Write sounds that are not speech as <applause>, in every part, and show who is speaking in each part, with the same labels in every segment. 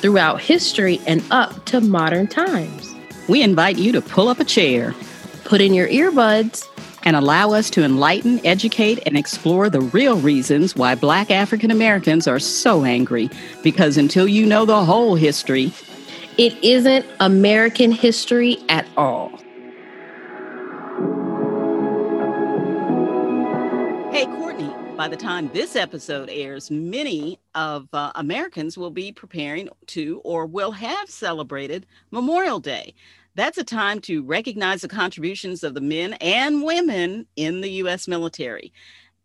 Speaker 1: throughout history and up to modern times.
Speaker 2: We invite you to pull up a chair,
Speaker 1: put in your earbuds,
Speaker 2: and allow us to enlighten, educate, and explore the real reasons why Black African Americans are so angry. Because until you know the whole history,
Speaker 1: it isn't American history at all.
Speaker 2: By the time this episode airs, many of uh, Americans will be preparing to or will have celebrated Memorial Day. That's a time to recognize the contributions of the men and women in the U.S. military.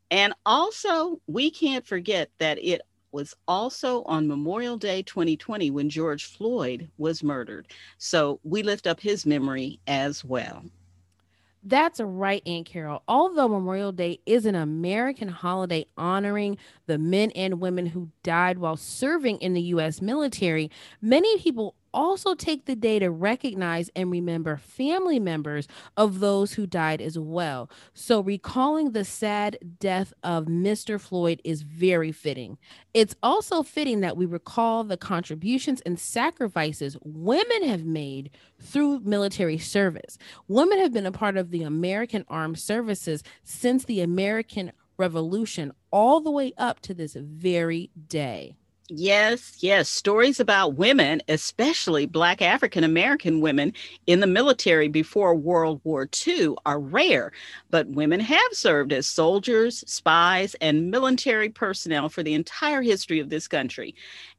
Speaker 2: And also, we can't forget that it was also on Memorial Day 2020 when George Floyd was murdered. So we lift up his memory as well.
Speaker 1: That's right, Aunt Carol. Although Memorial Day is an American holiday honoring the men and women who died while serving in the U.S. military, many people also take the day to recognize and remember family members of those who died as well. So, recalling the sad death of Mr. Floyd is very fitting. It's also fitting that we recall the contributions and sacrifices women have made through military service. Women have been a part of the American Armed Services since the American Revolution all the way up to this very day.
Speaker 2: Yes, yes. Stories about women, especially Black African American women in the military before World War II, are rare. But women have served as soldiers, spies, and military personnel for the entire history of this country.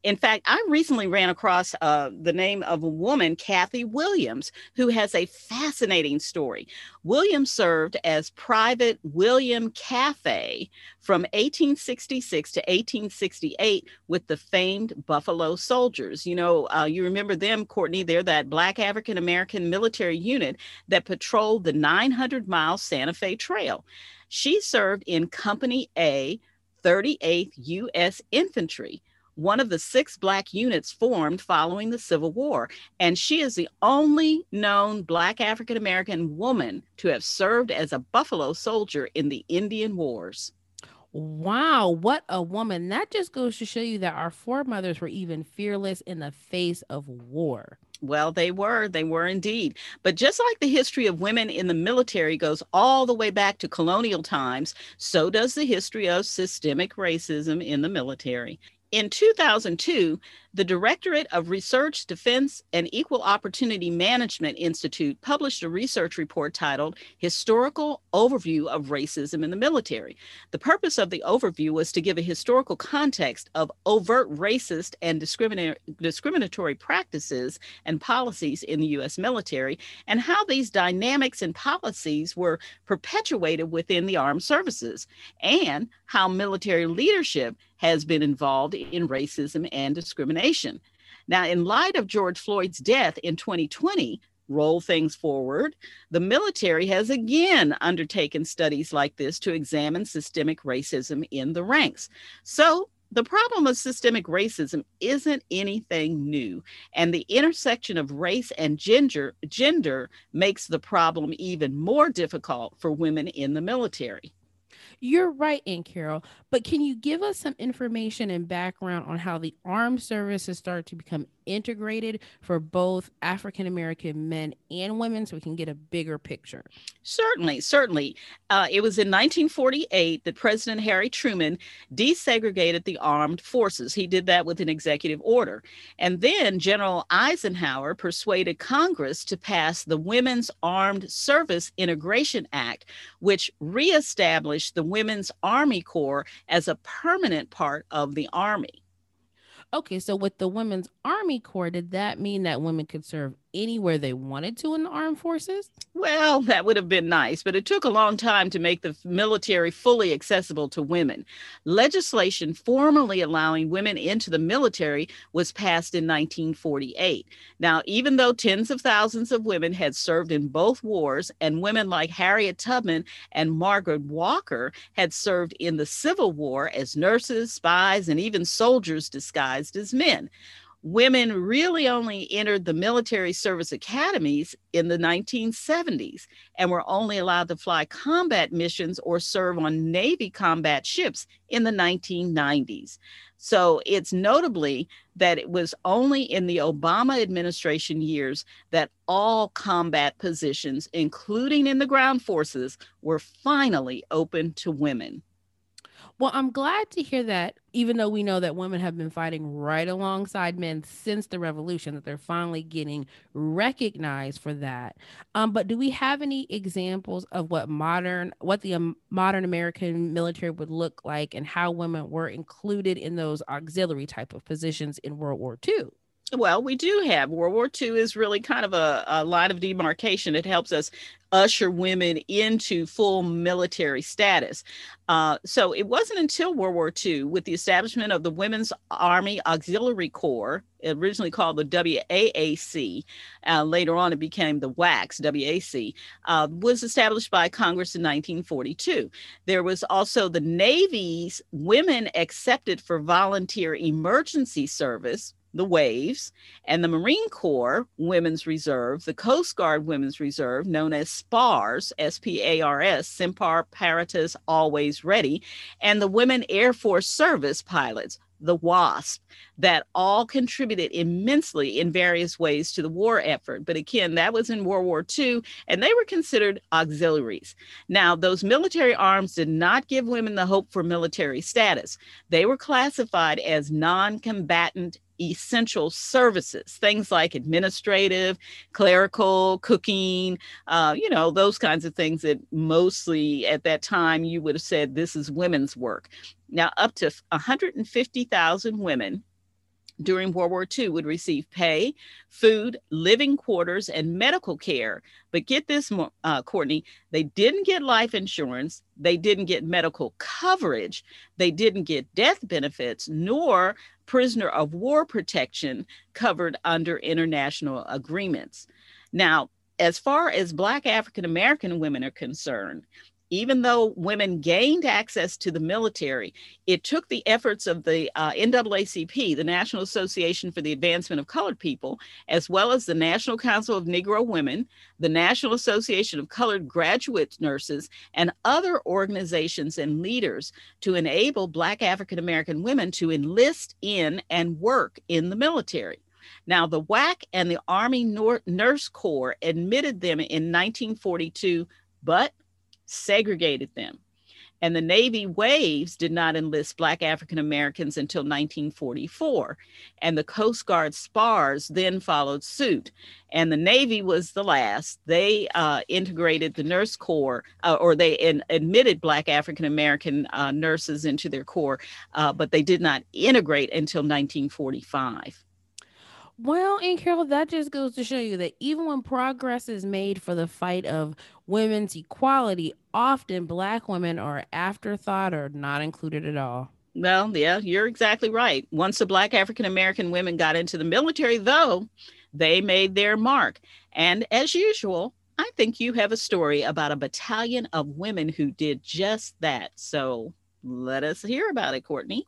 Speaker 2: In fact, I recently ran across uh, the name of a woman, Kathy Williams, who has a fascinating story. Williams served as Private William Cathay from 1866 to 1868 with the famed Buffalo Soldiers. You know, uh, you remember them, Courtney, they're that Black African American military unit that patrolled the 900 mile Santa Fe Trail. She served in Company A, 38th U.S. Infantry one of the six Black units formed following the Civil War. And she is the only known Black African American woman to have served as a Buffalo soldier in the Indian Wars.
Speaker 1: Wow, what a woman. That just goes to show you that our foremothers were even fearless in the face of war.
Speaker 2: Well, they were. They were indeed. But just like the history of women in the military goes all the way back to colonial times, so does the history of systemic racism in the military. In 2002, the Directorate of Research, Defense, and Equal Opportunity Management Institute published a research report titled Historical Overview of Racism in the Military. The purpose of the overview was to give a historical context of overt racist and discriminatory practices and policies in the U.S. military and how these dynamics and policies were perpetuated within the armed services and how military leadership has been involved in racism and discrimination information. Now, in light of George Floyd's death in 2020, roll things forward, the military has again undertaken studies like this to examine systemic racism in the ranks. So, the problem of systemic racism isn't anything new, and the intersection of race and gender, gender makes the problem even more difficult for women in the military.
Speaker 1: You're right, Aunt Carol. But can you give us some information and background on how the armed services started to become integrated for both African American men and women so we can get a bigger picture?
Speaker 2: Certainly, certainly. Uh, it was in 1948 that President Harry Truman desegregated the armed forces. He did that with an executive order. And then General Eisenhower persuaded Congress to pass the Women's Armed Service Integration Act, which reestablished the Women's Army Corps as a permanent part of the Army.
Speaker 1: Okay, so with the Women's Army Corps, did that mean that women could serve anywhere they wanted to in the armed forces?
Speaker 2: Well, that would have been nice, but it took a long time to make the military fully accessible to women. Legislation formally allowing women into the military was passed in 1948. Now, even though tens of thousands of women had served in both wars, and women like Harriet Tubman and Margaret Walker had served in the Civil War as nurses, spies, and even soldiers disguised as men women really only entered the military service academies in the 1970s and were only allowed to fly combat missions or serve on Navy combat ships in the 1990s. So it's notably that it was only in the Obama administration years that all combat positions, including in the ground forces, were finally open to women.
Speaker 1: Well, I'm glad to hear that, even though we know that women have been fighting right alongside men since the revolution, that they're finally getting recognized for that. Um, but do we have any examples of what modern, what the um, modern American military would look like, and how women were included in those auxiliary type of positions in World War II?
Speaker 2: Well, we do have World War II is really kind of a, a line of demarcation. It helps us usher women into full military status. Uh, so it wasn't until World War II, with the establishment of the Women's Army Auxiliary Corps, originally called the WAAC, uh, later on it became the WACS, WAC, uh, was established by Congress in 1942. There was also the Navy's Women Accepted for Volunteer Emergency Service, the Waves, and the Marine Corps Women's Reserve, the Coast Guard Women's Reserve, known as SPARS, S P A R S, Semper Paratus Always Ready, and the Women Air Force Service pilots, the WASP, that all contributed immensely in various ways to the war effort. But again, that was in World War II, and they were considered auxiliaries. Now, those military arms did not give women the hope for military status. They were classified as non combatant essential services, things like administrative, clerical, cooking, uh, you know, those kinds of things that mostly at that time you would have said this is women's work. Now, up to 150,000 women during World War II would receive pay, food, living quarters, and medical care. But get this, uh, Courtney, they didn't get life insurance, they didn't get medical coverage, they didn't get death benefits, nor prisoner of war protection covered under international agreements. Now, as far as Black African American women are concerned, even though women gained access to the military, it took the efforts of the uh, NAACP, the National Association for the Advancement of Colored People, as well as the National Council of Negro Women, the National Association of Colored Graduate Nurses, and other organizations and leaders to enable Black African American women to enlist in and work in the military. Now, the WAC and the Army Nurse Corps admitted them in 1942, but segregated them. And the Navy Waves did not enlist Black African Americans until 1944. And the Coast Guard SPARS then followed suit. And the Navy was the last. They uh, integrated the nurse corps, uh, or they in, admitted Black African American uh, nurses into their corps, uh, but they did not integrate until 1945.
Speaker 1: Well, and Carol, that just goes to show you that even when progress is made for the fight of women's equality, often Black women are afterthought or not included at all.
Speaker 2: Well, yeah, you're exactly right. Once the Black African American women got into the military, though, they made their mark. And as usual, I think you have a story about a battalion of women who did just that. So let us hear about it, Courtney.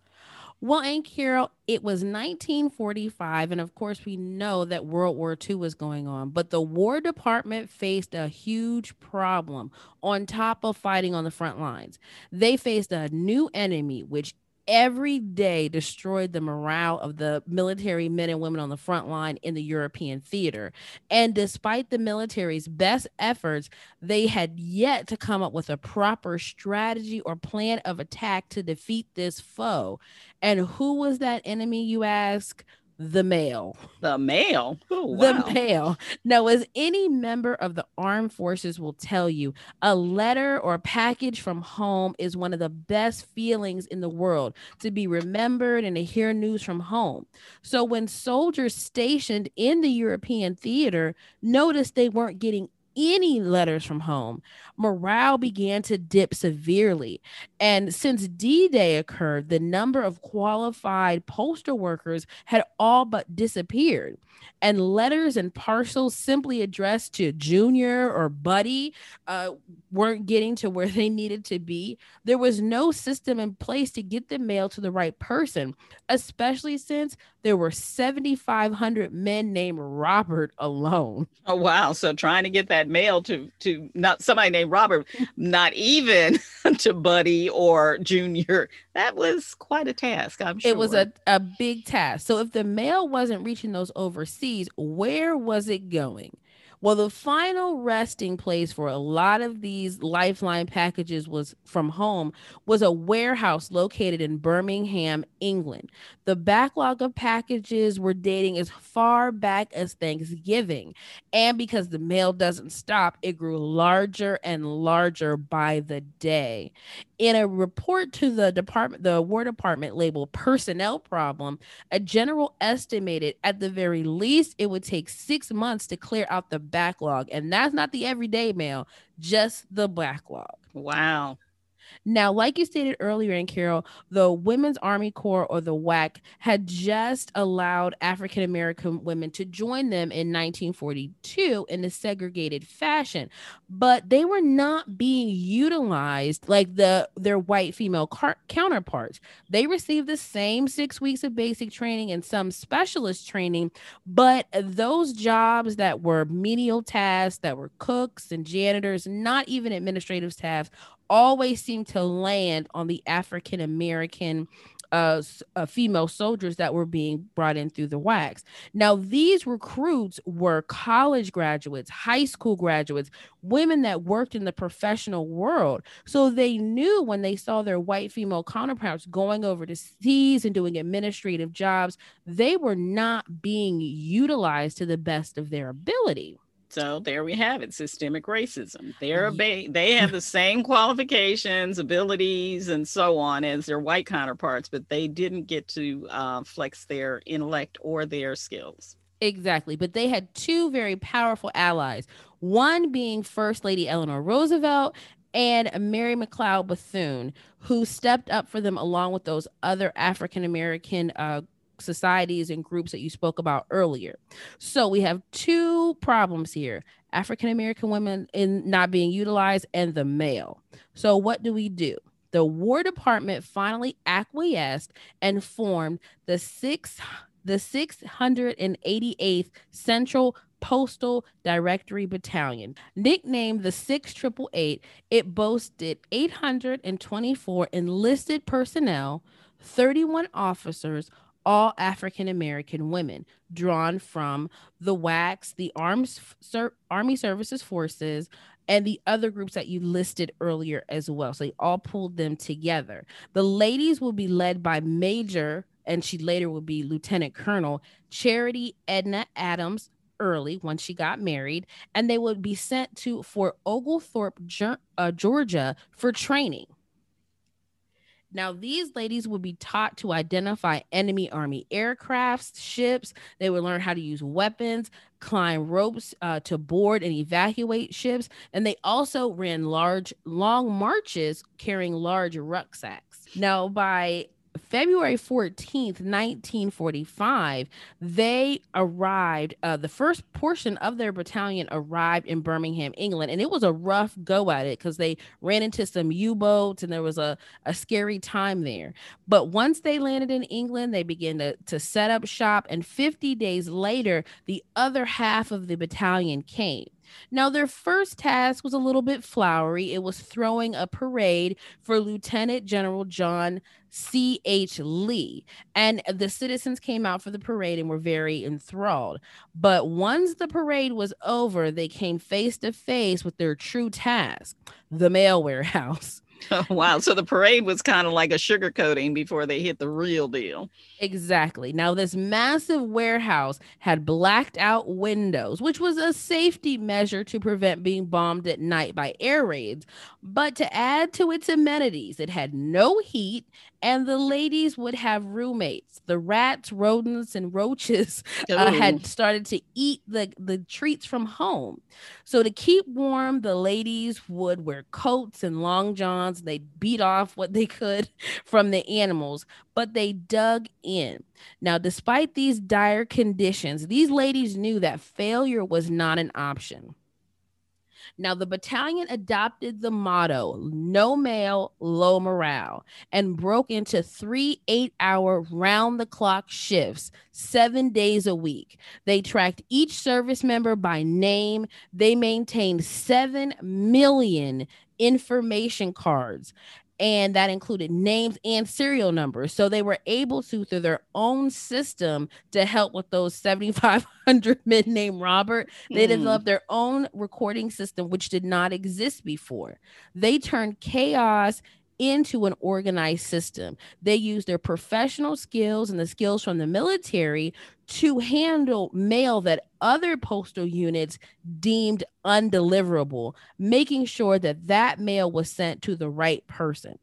Speaker 1: Well, and Carol, it was 1945, and of course, we know that World War II was going on, but the War Department faced a huge problem on top of fighting on the front lines. They faced a new enemy, which every day destroyed the morale of the military men and women on the front line in the European theater. And despite the military's best efforts, they had yet to come up with a proper strategy or plan of attack to defeat this foe. And who was that enemy, you ask? The mail.
Speaker 2: The mail. Oh,
Speaker 1: the mail. Now, as any member of the armed forces will tell you, a letter or package from home is one of the best feelings in the world to be remembered and to hear news from home. So, when soldiers stationed in the European theater noticed they weren't getting any letters from home, morale began to dip severely. And since D Day occurred, the number of qualified postal workers had all but disappeared and letters and parcels simply addressed to Junior or Buddy uh, weren't getting to where <laughs> they needed to be. There was no system in place to get the mail to the right person, especially since there were 7,500 men named Robert alone. <laughs>
Speaker 2: Oh wow! So trying to get that mail to to not somebody named Robert, not even <laughs> to Buddy or Junior, that was quite a task. I'm sure
Speaker 1: it was a a big task. So if the mail wasn't reaching those overseas, where was it going? Well, the final resting place for a lot of these lifeline packages was from home was a warehouse located in Birmingham, England. The backlog of packages were dating as far back as Thanksgiving. And because the mail doesn't stop, it grew larger and larger by the day. In a report to the department, the War Department labeled personnel problem, a general estimated at the very least it would take six months to clear out the backlog. And that's not the everyday mail, just the backlog.
Speaker 2: Wow.
Speaker 1: Now, like you stated earlier in Carol, the Women's Army Corps or the WAC had just allowed African American women to join them in 1942 in a segregated fashion, but they were not being utilized like the their white female car- counterparts. They received the same 6 weeks of basic training and some specialist training, but those jobs that were menial tasks that were cooks and janitors, not even administrative staff always seemed to land on the African American uh, uh, female soldiers that were being brought in through the WACs. Now, these recruits were college graduates, high school graduates, women that worked in the professional world. So they knew when they saw their white female counterparts going over to seas and doing administrative jobs, they were not being utilized to the best of their ability.
Speaker 2: So there we have it, systemic racism. They're ba- they have the same qualifications, abilities, and so on as their white counterparts, but they didn't get to uh, flex their intellect or their skills.
Speaker 1: Exactly. But they had two very powerful allies, one being First Lady Eleanor Roosevelt and Mary McLeod Bethune, who stepped up for them along with those other African American uh, societies and groups that you spoke about earlier. So we have two problems here African American women in not being utilized and the mail. So what do we do? The War Department finally acquiesced and formed the six the 688th Central Postal Directory Battalion. Nicknamed the 6888, it boasted 824 enlisted personnel, 31 officers, all African American women drawn from the WACs, the Arms, Ser- Army Services Forces, and the other groups that you listed earlier as well. So they all pulled them together. The ladies will be led by Major, and she later will be Lieutenant Colonel Charity Edna Adams Early when she got married, and they would be sent to Fort Oglethorpe, uh, Georgia for training. Now, these ladies would be taught to identify enemy army aircrafts, ships. They would learn how to use weapons, climb ropes uh, to board and evacuate ships. And they also ran large, long marches carrying large rucksacks. Now, by February 14th, 1945, they arrived. Uh, the first portion of their battalion arrived in Birmingham, England, and it was a rough go at it because they ran into some U boats and there was a, a scary time there. But once they landed in England, they began to, to set up shop, and 50 days later, the other half of the battalion came. Now, their first task was a little bit flowery. It was throwing a parade for Lieutenant General John C.H. Lee. And the citizens came out for the parade and were very enthralled. But once the parade was over, they came face to face with their true task the mail warehouse.
Speaker 2: Oh, <laughs> wow. So the parade was kind of like a sugar coating before they hit the real deal.
Speaker 1: Exactly. Now, this massive warehouse had blacked out windows, which was a safety measure to prevent being bombed at night by air raids. But to add to its amenities, it had no heat and the ladies would have roommates. The rats, rodents, and roaches <laughs> uh, had started to eat the, the treats from home. So, to keep warm, the ladies would wear coats and long johns. They'd beat off what they could <laughs> from the animals, but they dug in. Now, despite these dire conditions, these ladies knew that failure was not an option. Now, the battalion adopted the motto no mail, low morale, and broke into three eight hour round the clock shifts, seven days a week. They tracked each service member by name. They maintained 7 million information cards and that included names and serial numbers. So they were able to, through their own system, to help with those 7,500 <laughs> men named Robert. They mm. developed their own recording system, which did not exist before. They turned chaos into an organized system. They use their professional skills and the skills from the military to handle mail that other postal units deemed undeliverable, making sure that that mail was sent to the right person.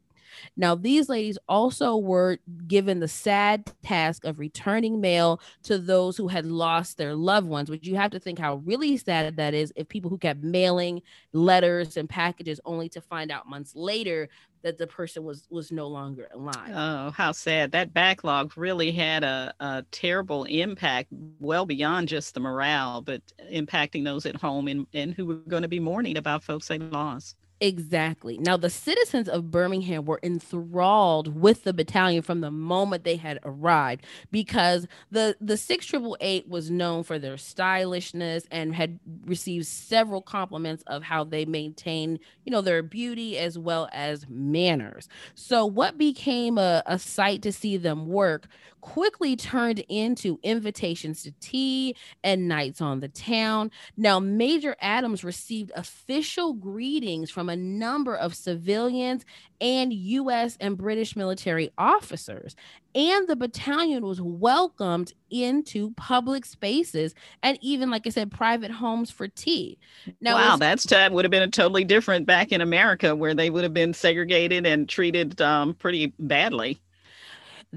Speaker 1: Now, these ladies also were given the sad task of returning mail to those who had lost their loved ones, which you have to think how really sad that is if people who kept mailing letters and packages only to find out months later that the person was was no longer alive.
Speaker 2: Oh, how sad. That backlog really had a, a terrible impact well beyond just the morale, but impacting those at home and, and who were going to be mourning about folks they lost.
Speaker 1: Exactly. Now, the citizens of Birmingham were enthralled with the battalion from the moment they had arrived because the the six triple eight was known for their stylishness and had received several compliments of how they maintained, you know, their beauty as well as manners. So, what became a, a sight to see them work quickly turned into invitations to tea and nights on the town. Now, Major Adams received official greetings from a number of civilians and U.S. and British military officers. And the battalion was welcomed into public spaces and even, like I said, private homes for tea.
Speaker 2: Now, wow, that's that would have been a totally different back in America where they would have been segregated and treated um, pretty badly.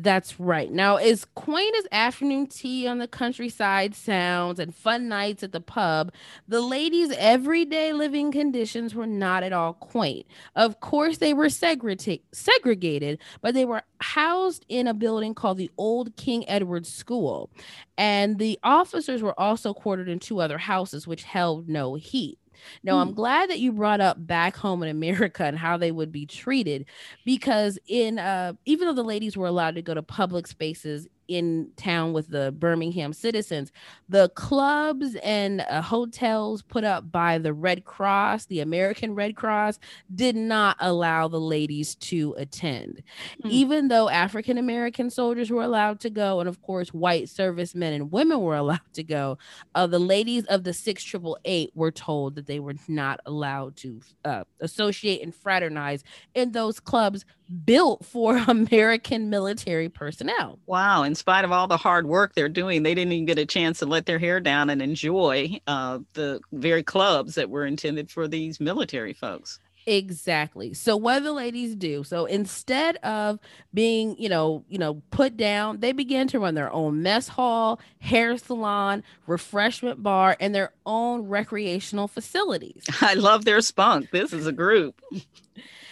Speaker 1: That's right. Now, as quaint as afternoon tea on the countryside sounds and fun nights at the pub, the ladies' everyday living conditions were not at all quaint. Of course, they were segreta- segregated, but they were housed in a building called the Old King Edward School. And the officers were also quartered in two other houses, which held no heat. Now, mm. I'm glad that you brought up back home in America and how they would be treated because in uh even though the ladies were allowed to go to public spaces in town with the Birmingham citizens. The clubs and uh, hotels put up by the Red Cross, the American Red Cross, did not allow the ladies to attend. Mm. Even though African American soldiers were allowed to go, and of course, white servicemen and women were allowed to go, uh, the ladies of the 6888 were told that they were not allowed to uh, associate and fraternize in those clubs built for <laughs> American military personnel.
Speaker 2: Wow. In spite of all the hard work they're doing, they didn't even get a chance to let their hair down and enjoy uh, the very clubs that were intended for these military folks.
Speaker 1: Exactly. So what the ladies do? So instead of being, you know, you know, put down, they begin to run their own mess hall, hair salon, refreshment bar, and their own recreational facilities. <laughs>
Speaker 2: I love their spunk. This is a group. <laughs>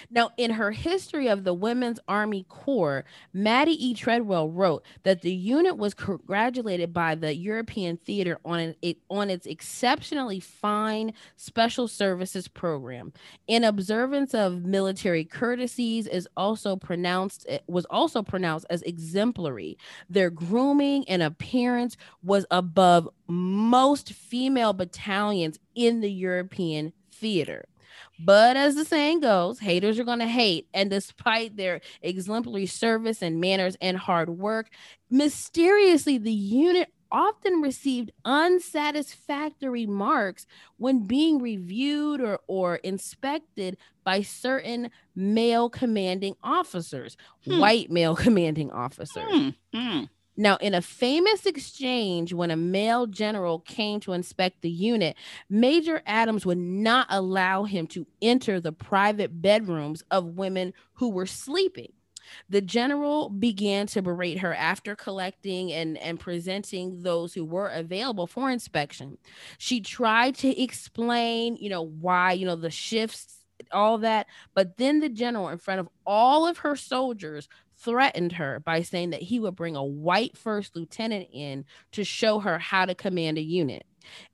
Speaker 1: Now, in her history of the Women's Army Corps, Mattie E. Treadwell wrote that the unit was congratulated by the European Theater on it on its exceptionally fine special services program. In observance of military courtesies, is also pronounced eh, was also pronounced as exemplary. Their grooming and appearance was above most female battalions in the European theater. But as the saying goes, haters are going to hate. And despite their exemplary service and manners and hard work, mysteriously, the unit often received unsatisfactory marks when being reviewed or, or inspected by certain male commanding officers, hmm. white male <laughs> commanding officers. Hmm. Hmm. Now, in a famous exchange, when a male general came to inspect the unit, Major Adams would not allow him to enter the private bedrooms of women who were sleeping. The general began to berate her after collecting and, and presenting those who were available for inspection. She tried to explain, you know, why, you know, the shifts, all that. But then the general, in front of all of her soldiers, threatened her by saying that he would bring a white first lieutenant in to show her how to command a unit.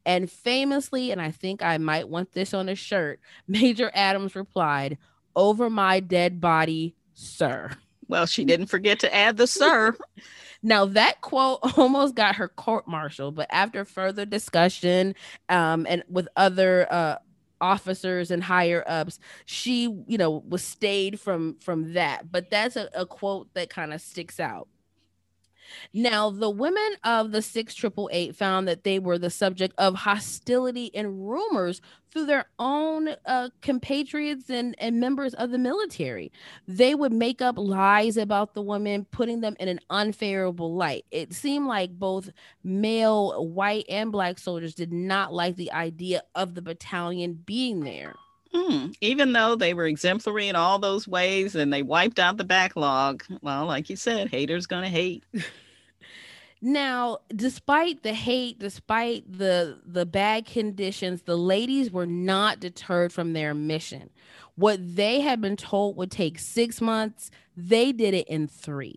Speaker 1: And famously, and I think I might want this on a shirt, <laughs> Major Adams replied, Over my dead body, sir.
Speaker 2: Well, she didn't forget to add the sir. <laughs>
Speaker 1: Now that quote <laughs> almost got her court-martialed, but after further discussion um, and with other uh, officers and higher ups, she, you know, was stayed from from that. But that's a, a quote that kind of sticks out. Now, the women of the 6888 found that they were the subject of hostility and rumors through their own uh, compatriots and, and members of the military. They would make up lies about the women, putting them in an unfavorable light. It seemed like both male, white, and black soldiers did not like the idea of the battalion being there.
Speaker 2: Hmm. Even though they were exemplary in all those ways and they wiped out the backlog, well, like you said, haters gonna hate. <laughs>
Speaker 1: Now, despite the hate, despite the the bad conditions, the ladies were not deterred from their mission. What they had been told would take 6 months, they did it in 3.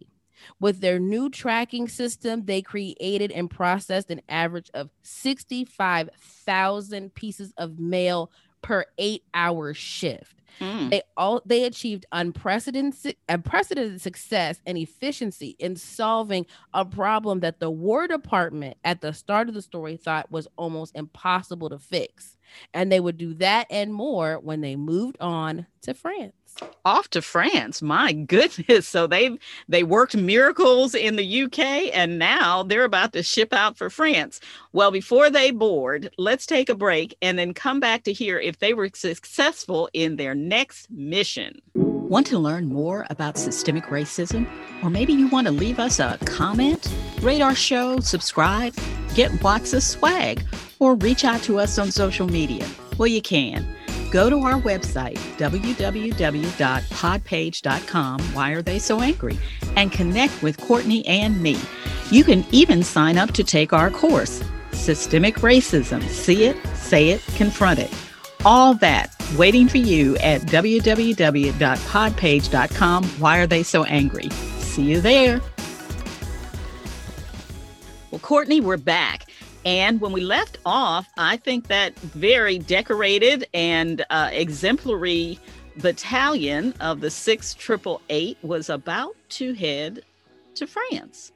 Speaker 1: With their new tracking system, they created and processed an average of 65,000 pieces of mail per 8-hour shift. Mm. They all they achieved unprecedented unprecedented success and efficiency in solving a problem that the War Department at the start of the story thought was almost impossible to fix. And they would do that and more when they moved on to France
Speaker 2: off to France. My goodness. <laughs> So they've they worked miracles in the UK and now they're about to ship out for France. Well, before they board, let's take a break and then come back to hear if they were successful in their next mission. Want to learn more about systemic racism? Or maybe you want to leave us a comment, rate our show, subscribe, get Watts' swag, or reach out to us on social media? Well, you can go to our website, www.podpage.com, Why Are They So Angry, and connect with Courtney and me. You can even sign up to take our course, Systemic Racism See It, Say It, Confront It. All that waiting for you at www.podpage.com. Why Are They So Angry? See you there. Well, Courtney, we're back. And when we left off, I think that very decorated and uh, exemplary battalion of the 6888 was about to head to France.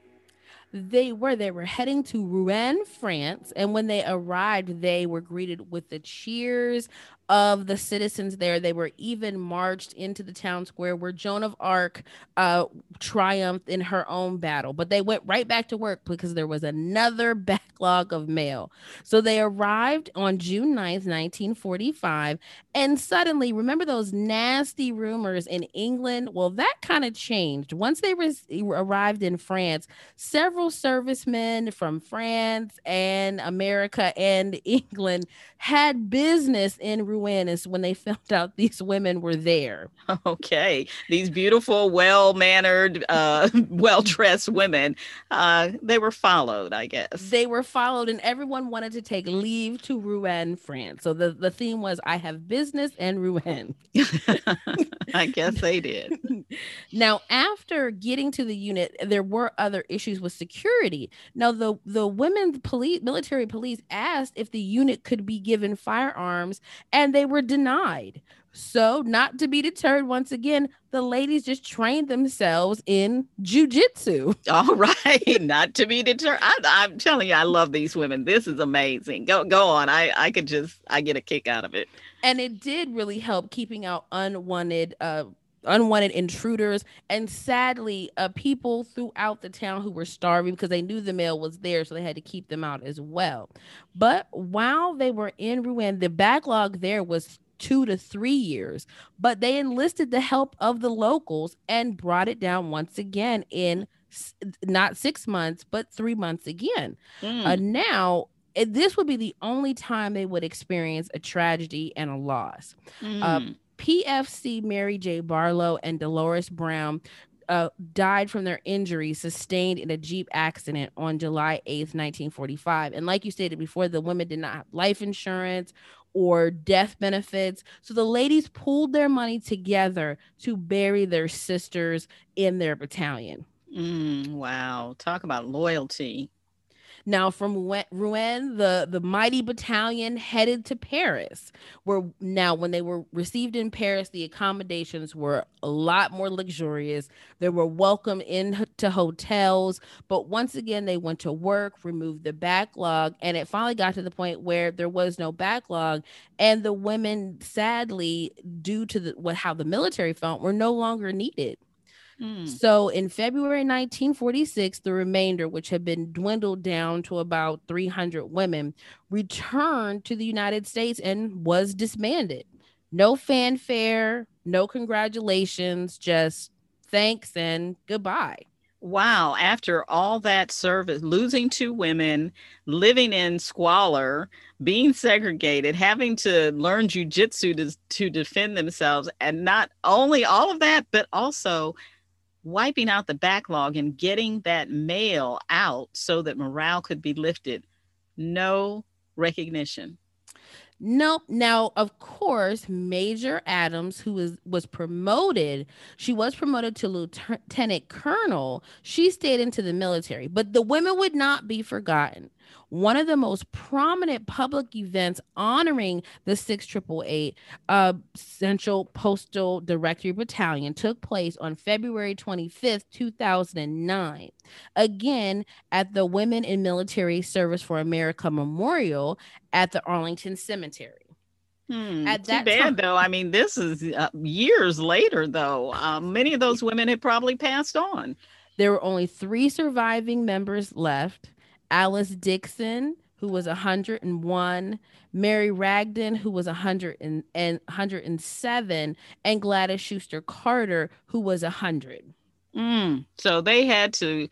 Speaker 1: They were. They were heading to Rouen, France. And when they arrived, they were greeted with the cheers of the citizens there. They were even marched into the town square where Joan of Arc uh, triumphed in her own battle. But they went right back to work because there was another <laughs> backlog of mail. So they arrived on June 9th, 1945. And suddenly, remember those nasty rumors in England? Well, that kind of changed. Once they arrived in France, several servicemen from France and America and <laughs> England had business in Rouen is when they <laughs> found out these women were there.
Speaker 2: Okay. These beautiful, well mannered, uh, <laughs> well dressed women, uh, they were followed, I guess.
Speaker 1: They were followed, and everyone wanted to take leave to Rouen, France. So the, the theme was I have business in Rouen. <laughs>
Speaker 2: I guess they did.
Speaker 1: now, after getting to the unit, there were other issues with security. Now, the, the women's police, military police asked if the unit could be given firearms, and and they were denied. So, not to be deterred, once again, the ladies just trained themselves in jujitsu. <laughs>
Speaker 2: All right, not to be deterred. I, am telling you, I love these women. This is amazing. Go, go on. I, I could just, I get a kick out of it.
Speaker 1: And it did really help keeping out unwanted uh, unwanted intruders and sadly uh, people throughout the town who were starving because they knew the mail was there so they had to keep them out as well but while they were in rouen the backlog there was two to three years but they enlisted the help of the locals and brought it down once again in not six months but three months again mm. uh, now this would be the only time they would experience a tragedy and a loss. Mm. Uh, PFC Mary J. Barlow and Dolores Brown uh, died from their injuries sustained in a Jeep accident on July 8th, 1945. And like you stated before, the women did not have life insurance or death benefits. So the ladies pooled their money together to bury their sisters in their battalion.
Speaker 2: Mm, wow. Talk about loyalty.
Speaker 1: Now, from Rouen, the, the mighty battalion headed to Paris, where now, when they were received in Paris, the accommodations were a lot more luxurious. They were welcome into hotels, but once again, they went to work, removed the backlog, and it finally got to the point where there was no backlog, and the women, sadly, due to the, what how the military felt, were no longer needed. Hmm. So in February 1946, the remainder, which had been dwindled down to about 300 women, returned to the United States and was disbanded. No fanfare, no congratulations, just thanks and goodbye.
Speaker 2: Wow, after all that service, losing two women, living in squalor, being segregated, having to learn jujitsu to, to defend themselves, and not only all of that, but also wiping out the backlog and getting that mail out so that morale could be lifted. No recognition.
Speaker 1: Nope. Now, of course, Major Adams, who was was promoted, she was promoted to lieutenant colonel. She stayed into the military, but the women would not be forgotten one of the most prominent public events honoring the 6888 uh, Central Postal Directory Battalion took place on February 25th, 2009. Again, at the Women in Military Service for America Memorial at the Arlington Cemetery.
Speaker 2: Hmm, At too bad, time, though. I mean, this is uh, years later, though. Um, many of those women had probably passed on.
Speaker 1: There were only three surviving members left. Alyce Dixon, who was 101, Mary Ragland, who was 100 and, and 107, and Gladys Schuster Carter, who was 100.
Speaker 2: Mm, so they had to,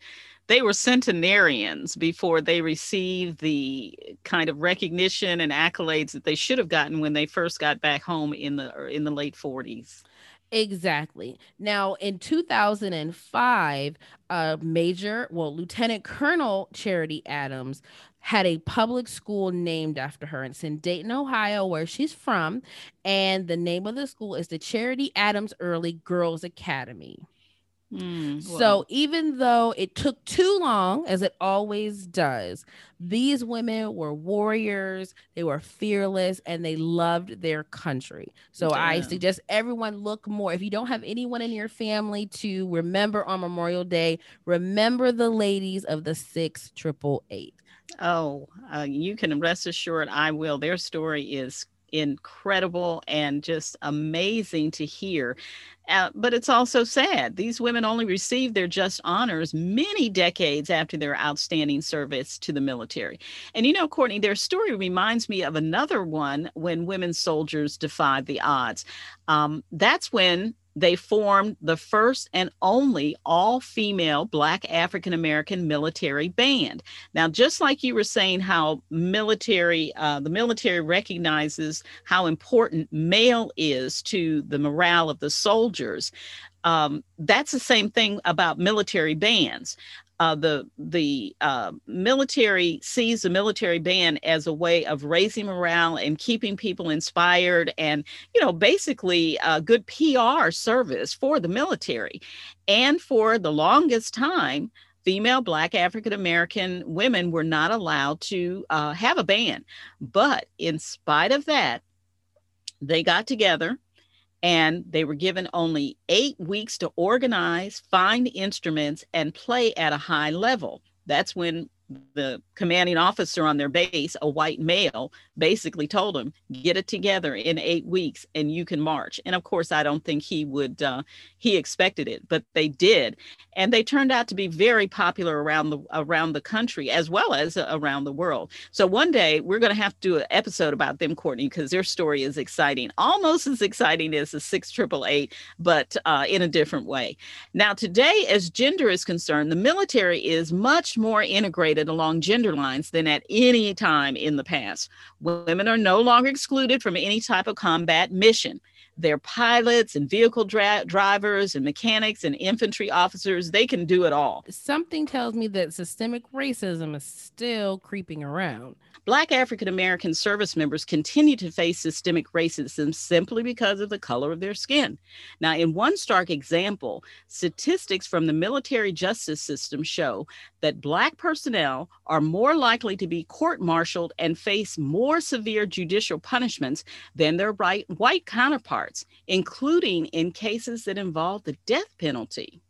Speaker 2: they were centenarians before they received the kind of recognition and accolades that they should have gotten when they first got back home in the in the late 40s.
Speaker 1: Exactly. Now, in 2005, uh, Major, well, Lieutenant Colonel Charity Adams had a public school named after her. It's in Dayton, Ohio, where she's from. And the name of the school is the Charity Adams Early Girls Academy. Mm, well. So even though it took too long, as it always does, these women were warriors, they were fearless, and they loved their country. So Damn. I suggest everyone look more. If you don't have anyone in your family to remember on Memorial Day, remember the ladies of the six triple eight.
Speaker 2: Oh, uh, you can rest assured I will. Their story is incredible and just amazing to hear. Uh, but it's also sad. These women only received their just honors many decades after their outstanding service to the military. And you know, Courtney, their story reminds me of another one when women soldiers defied the odds. Um, that's when they formed the first and only all female Black African American military band. Now, just like you were saying, how military, uh, the military recognizes how important mail is to the morale of the soldiers. Um, that's the same thing about military bands uh, the the uh, military sees the military band as a way of raising morale and keeping people inspired, and you know, basically a good PR service for the military. And for the longest time, female Black African American women were not allowed to uh, have a band. But in spite of that, they got together and they were given only eight weeks to organize, find instruments, and play at a high level. That's when the commanding officer on their base, a white male, basically told him, "Get it together in eight weeks, and you can march." And of course, I don't think he would. Uh, he expected it, but they did, and they turned out to be very popular around the around the country as well as uh, around the world. So one day we're going to have to do an episode about them, Courtney, because their story is exciting, almost as exciting as the six triple eight, but uh, in a different way. Now today, as gender is concerned, the military is much more integrated along gender lines than at any time in the past. Women are no longer excluded from any type of combat mission. They're pilots and vehicle dra- drivers and mechanics and infantry officers. They can do it all.
Speaker 1: Something tells me that systemic racism is still creeping around.
Speaker 2: Black African American service members continue to face systemic racism simply because of the color of their skin. Now, in one stark example, statistics from the military justice system show that Black personnel are more likely to be court martialed and face more severe judicial punishments than their right, white counterparts, including in cases that involve the death penalty.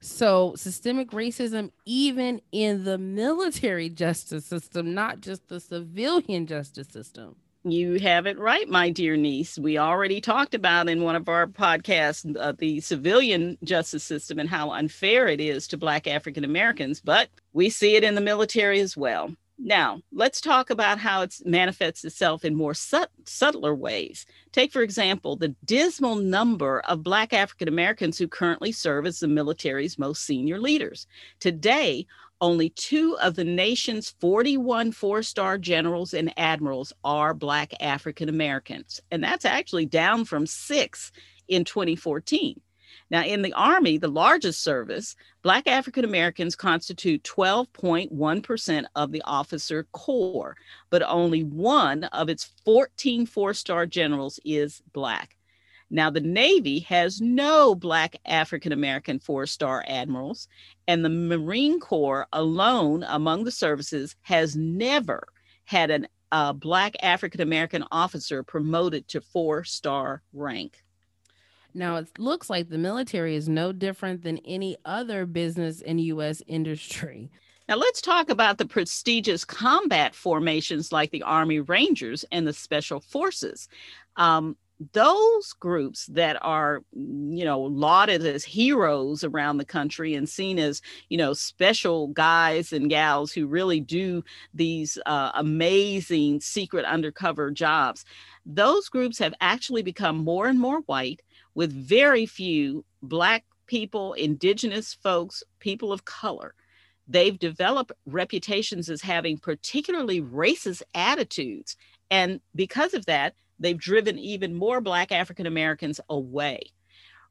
Speaker 1: So, systemic racism, even in the military justice system, not just the civilian justice system.
Speaker 2: You have it right, my dear niece. We already talked about in one of our podcasts uh, the civilian justice system and how unfair it is to Black African Americans, but we see it in the military as well. Now, let's talk about how it manifests itself in more sut- subtler ways. Take, for example, the dismal number of Black African Americans who currently serve as the military's most senior leaders. Today, only two of the nation's 41 four star generals and admirals are Black African Americans, and that's actually down from six in 2014. Now, in the Army, the largest service, Black African Americans constitute 12.1% of the officer corps, but only one of its 14 four star generals is Black. Now, the Navy has no Black African American four star admirals, and the Marine Corps alone among the services has never had a uh, Black African American officer promoted to four star rank.
Speaker 1: Now, it looks like the military is no different than any other business in U.S. industry.
Speaker 2: Now, let's talk about the prestigious combat formations like the Army Rangers and the Special Forces. Um, those groups that are you know lauded as heroes around the country and seen as you know special guys and gals who really do these uh, amazing secret undercover jobs those groups have actually become more and more white with very few Black people, Indigenous folks, people of color. They've developed reputations as having particularly racist attitudes. And because of that, they've driven even more Black African Americans away.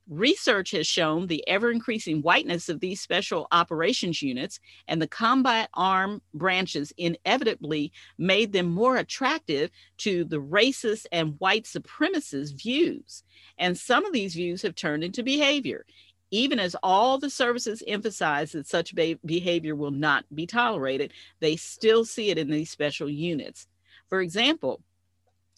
Speaker 2: Research has shown the ever increasing whiteness of these special operations units and the combat arm branches inevitably made them more attractive to the racist and white supremacist views. And some of these views have turned into behavior. Even as all the services emphasize that such be- behavior will not be tolerated, they still see it in these special units. For example,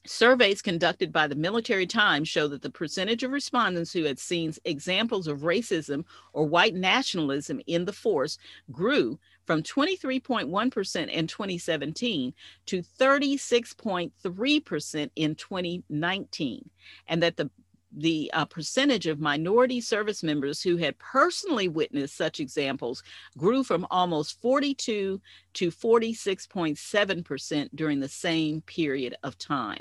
Speaker 2: Surveys conducted by the Military Times show that the percentage of respondents who had seen examples of racism or white nationalism in the force grew from 23.1% in 2017 to 36.3% in 2019, and that the the uh, percentage of minority service members who had personally witnessed such examples grew from almost 42 to 46.7% during the same period of time.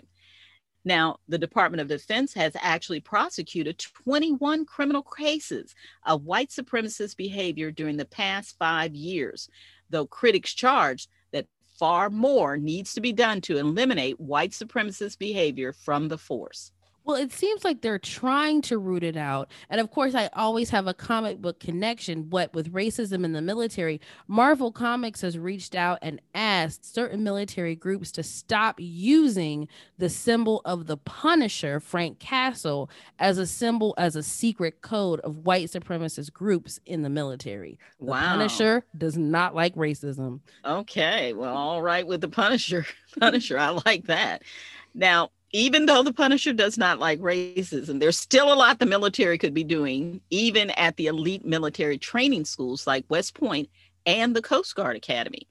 Speaker 2: Now, the Department of Defense has actually prosecuted 21 criminal cases of white supremacist behavior during the past five years, though critics charge that far more needs to be done to eliminate white supremacist behavior from the force.
Speaker 1: Well, it seems like they're trying to root it out. And of course, I always have a comic book connection. but with racism in the military, Marvel Comics has reached out and asked certain military groups to stop using the symbol of the Punisher, Frank Castle, as a symbol, as a secret code of white supremacist groups in the military. The
Speaker 2: wow.
Speaker 1: Punisher does not like racism.
Speaker 2: Okay. Well, all right with the Punisher. <laughs> Punisher. I like that. Now, even though the Punisher does not like racism, there's still a lot the military could be doing, even at the elite military training schools like West Point and the Coast Guard Academy.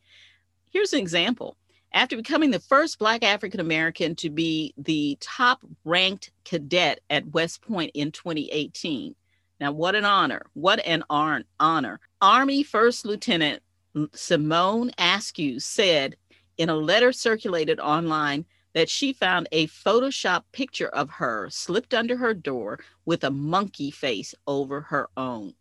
Speaker 2: Here's an example. After becoming the first Black African American to be the top ranked cadet at West Point in 2018. Now, what an honor! What an honor. Army First Lieutenant Simone Askew said in a letter circulated online that she found a Photoshop picture of her slipped under her door with a monkey face over her own.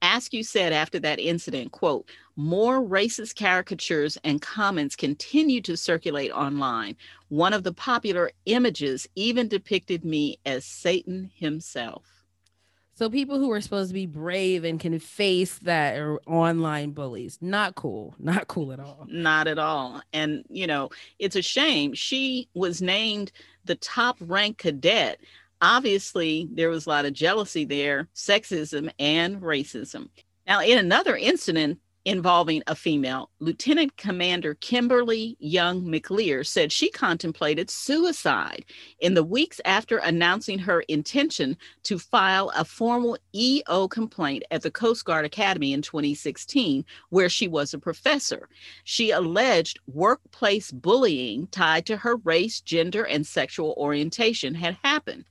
Speaker 2: Askew said after that incident, quote, more racist caricatures and comments continue to circulate online. One of the popular images even depicted me as Satan himself.
Speaker 1: So people who are supposed to be brave and can face that are online bullies. Not cool. <laughs> Not cool at all.
Speaker 2: Not at all. And you know, it's a shame. She was named the top ranked cadet. Obviously, there was a lot of jealousy there, sexism and racism. Now, in another incident involving a female, Lieutenant Commander Kimberly Young McLear said she contemplated suicide in the weeks after announcing her intention to file a formal EO complaint at the Coast Guard Academy in 2016, where she was a professor. She alleged workplace bullying tied to her race, gender, and sexual orientation had happened.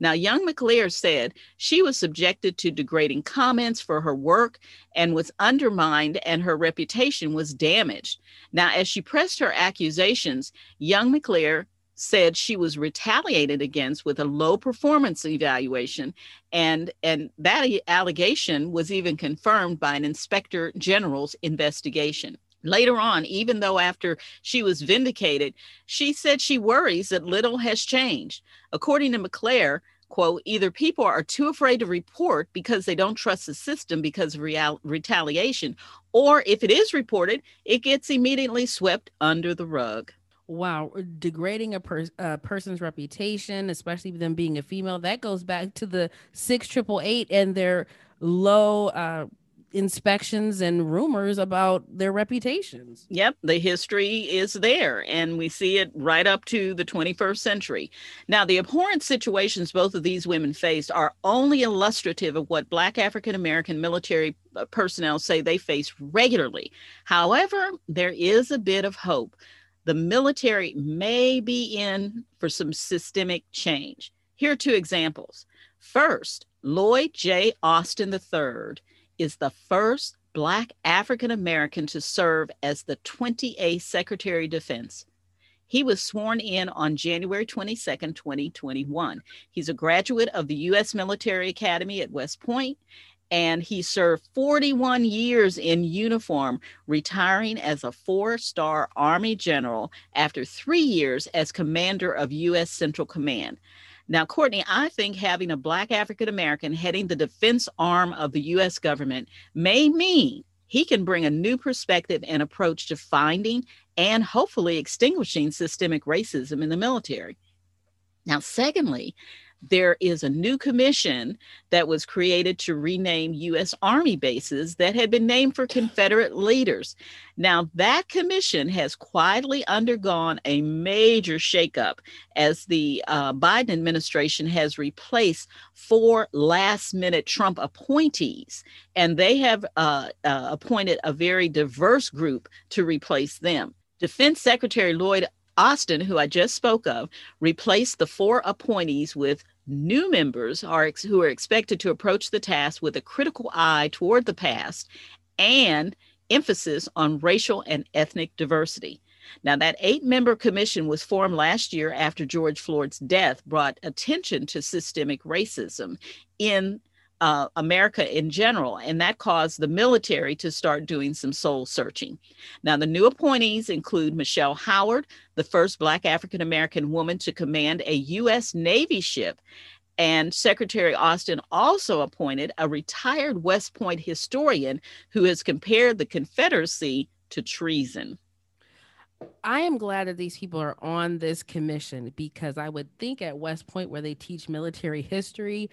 Speaker 2: Now, young McLear said she was subjected to degrading comments for her work and was undermined, and her reputation was damaged. Now, as she pressed her accusations, young McLear said she was retaliated against with a low performance evaluation and and that allegation was even confirmed by an inspector general's investigation Later on, even though after she was vindicated, she said she worries that little has changed. According to McLear, quote, either people are too afraid to report because they don't trust the system because of real- retaliation, or if it is reported, it gets immediately swept under the rug.
Speaker 1: Wow, degrading a, per- a person's reputation, especially them being a female, that goes back to the six triple eight and their low uh, inspections and rumors about their reputations.
Speaker 2: Yep, the history is there, and we see it right up to the 21st century. Now, the abhorrent situations both of these women faced are only illustrative of what Black African American military uh, personnel say they face regularly. However, there is a bit of hope. The military may be in for some systemic change. Here are two examples. First, Lloyd J. Austin III is the first Black African American to serve as the 28th Secretary of Defense. He was sworn in on January 22, 2021. He's a graduate of the U.S. Military Academy at West Point, and he served 41 years in uniform, retiring as a four star Army general after three years as commander of U.S. Central Command. Now, Courtney, I think having a Black African American heading the defense arm of the U.S. government may mean he can bring a new perspective and approach to finding and hopefully extinguishing systemic racism in the military. Now, secondly, there is a new commission that was created to rename U.S. Army bases that had been named for Confederate leaders. Now, that commission has quietly undergone a major shakeup as the uh, Biden administration has replaced four last minute Trump appointees, and they have uh, uh, appointed a very diverse group to replace them. Defense Secretary Lloyd Austin, who I just spoke of, replaced the four appointees with New members are ex- who are expected to approach the task with a critical eye toward the past and emphasis on racial and ethnic diversity. Now, that eight member commission was formed last year after George Floyd's death brought attention to systemic racism in uh, America in general, and that caused the military to start doing some soul searching. Now, the new appointees include Michelle Howard, the first Black African American woman to command a U.S. Navy ship. And Secretary Austin also appointed a retired West Point historian who has compared the Confederacy to treason.
Speaker 1: I am glad that these people are on this commission because I would think at West Point, where they teach military history,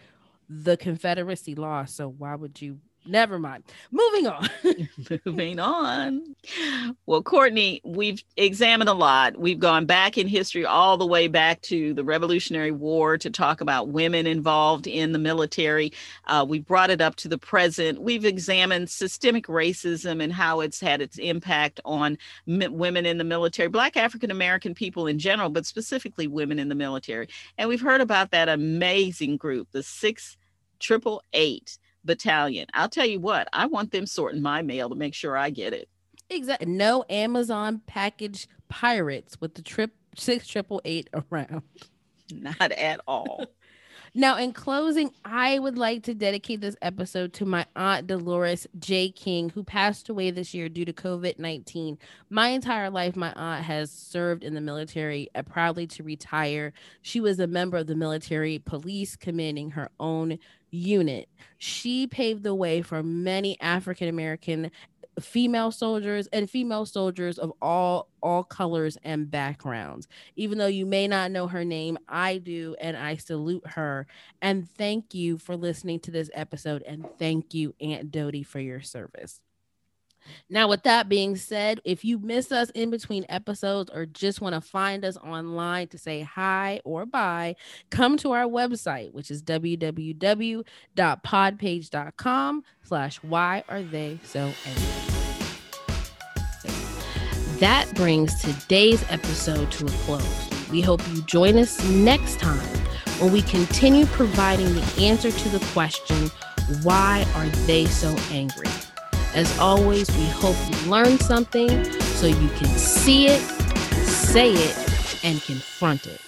Speaker 1: the Confederacy lost. So why would you Never mind. Moving on. <laughs> <laughs>
Speaker 2: Moving on. Well, Courtney, we've examined a lot. We've gone back in history all the way back to the Revolutionary War to talk about women involved in the military. Uh, we brought it up to the present. We've examined systemic racism and how it's had its impact on m- women in the military, Black African American people in general, but specifically women in the military. And we've heard about that amazing group, the six triple eight battalion. I'll tell you what, I want them sorting my mail to make sure I get it.
Speaker 1: Exactly. No Amazon package pirates with the trip six triple eight around.
Speaker 2: Not at all. <laughs>
Speaker 1: Now, in closing, I would like to dedicate this episode to my aunt Dolores J. King, who passed away this year due to COVID 19. My entire life, my aunt has served in the military, uh, proudly to retire. She was a member of the military police, commanding her own unit. She paved the way for many African American female soldiers and female soldiers of all all colors and backgrounds. Even though you may not know her name i do and i salute her. And thank you for listening to this episode and thank you aunt dodie for your service now, with that being said, if you miss us in between episodes or just want to find us online to say hi or bye, come to our website, which is www.podpage.com slash why are they so angry. That brings today's episode to a close. We hope you join us next time when we continue providing the answer to the question, why are they so angry? As always, we hope you learned something so you can see it, say it, and confront it.